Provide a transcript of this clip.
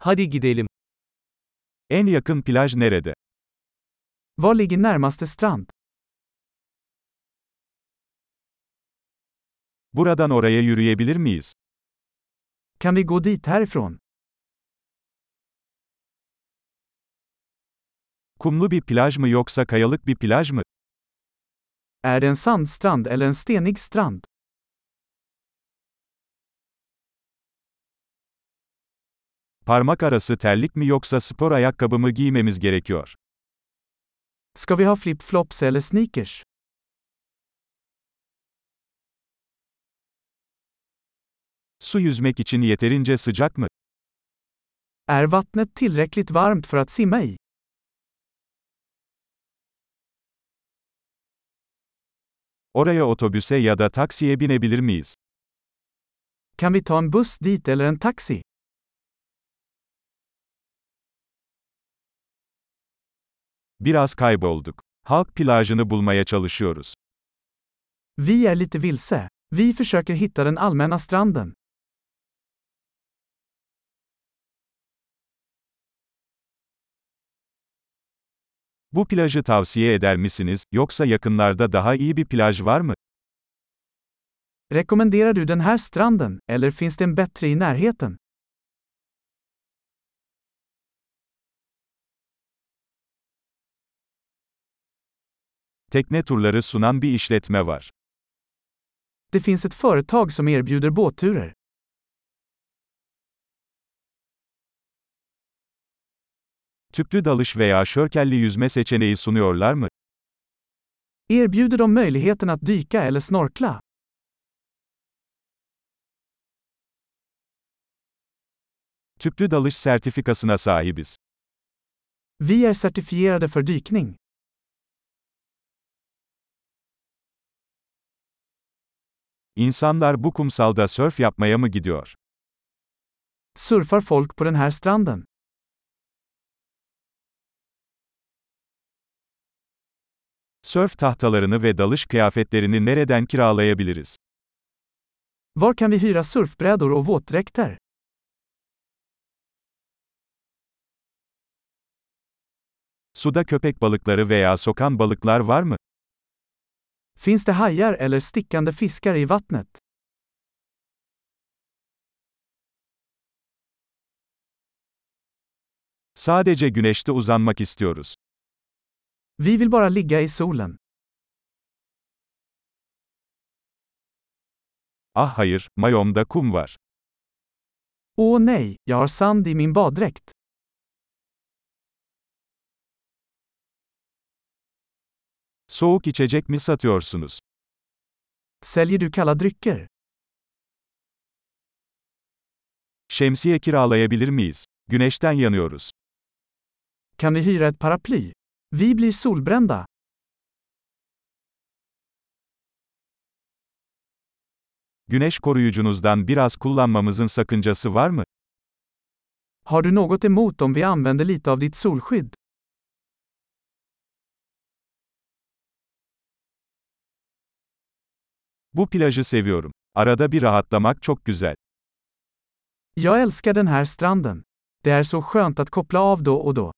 Hadi gidelim. En yakın plaj nerede? Var ligger närmaste strand? Buradan oraya yürüyebilir miyiz? Kan vi gå dit härifrån? Kumlu bir plaj mı yoksa kayalık bir plaj mı? Är det en sandstrand eller en stenig strand? Parmak arası terlik mi yoksa spor ayakkabı mı giymemiz gerekiyor? Ska vi ha flip-flops eller sneakers? Su yüzmek için yeterince sıcak mı? Är vattnet tillräckligt varmt för att simma i? Oraya otobüse ya da taksiye binebilir miyiz? Kan vi ta en buss dit eller en taxi? Biraz kaybolduk. Halk plajını bulmaya çalışıyoruz. Vi är lite vilse. Vi försöker hitta den allmänna stranden. Bu plajı tavsiye eder misiniz, yoksa yakınlarda daha iyi bir plaj var mı? Rekommenderar du den här stranden, eller finns det en bättre i närheten? Tekne turları sunan bir işletme var. Det finns ett företag som erbjuder båtturer. Tüplü dalış veya şörkelli yüzme seçeneği sunuyorlar mı? Erbjuder de möjligheten att dyka eller snorkla? Tüplü dalış sertifikasına sahibiz. Vi är certifierade för dykning. İnsanlar bu kumsalda sörf yapmaya mı gidiyor? Surfar folk på den här stranden? Sörf tahtalarını ve dalış kıyafetlerini nereden kiralayabiliriz? Var kan vi hyra surfbrädor och våtdräkter? Suda köpek balıkları veya sokan balıklar var mı? Finns det hajar eller stickande fiskar i vattnet? Sadece güneşte uzanmak istiyoruz. Vi vill bara ligga i solen. Ah hayır, mayomda kum var. Åh nej, jag har sand i min baddräkt. Soğuk içecek mi satıyorsunuz? Säljer du kalla drycker? Şemsiye kiralayabilir miyiz? Güneşten yanıyoruz. Kan vi hyra ett paraply? Vi blir solbrända. Güneş koruyucunuzdan biraz kullanmamızın sakıncası var mı? Har du något emot om vi använder lite av ditt solskydd? Bu plajı seviyorum. Arada bir rahatlamak çok güzel. Jag älskar den här stranden. Det är så skönt att koppla av då och då.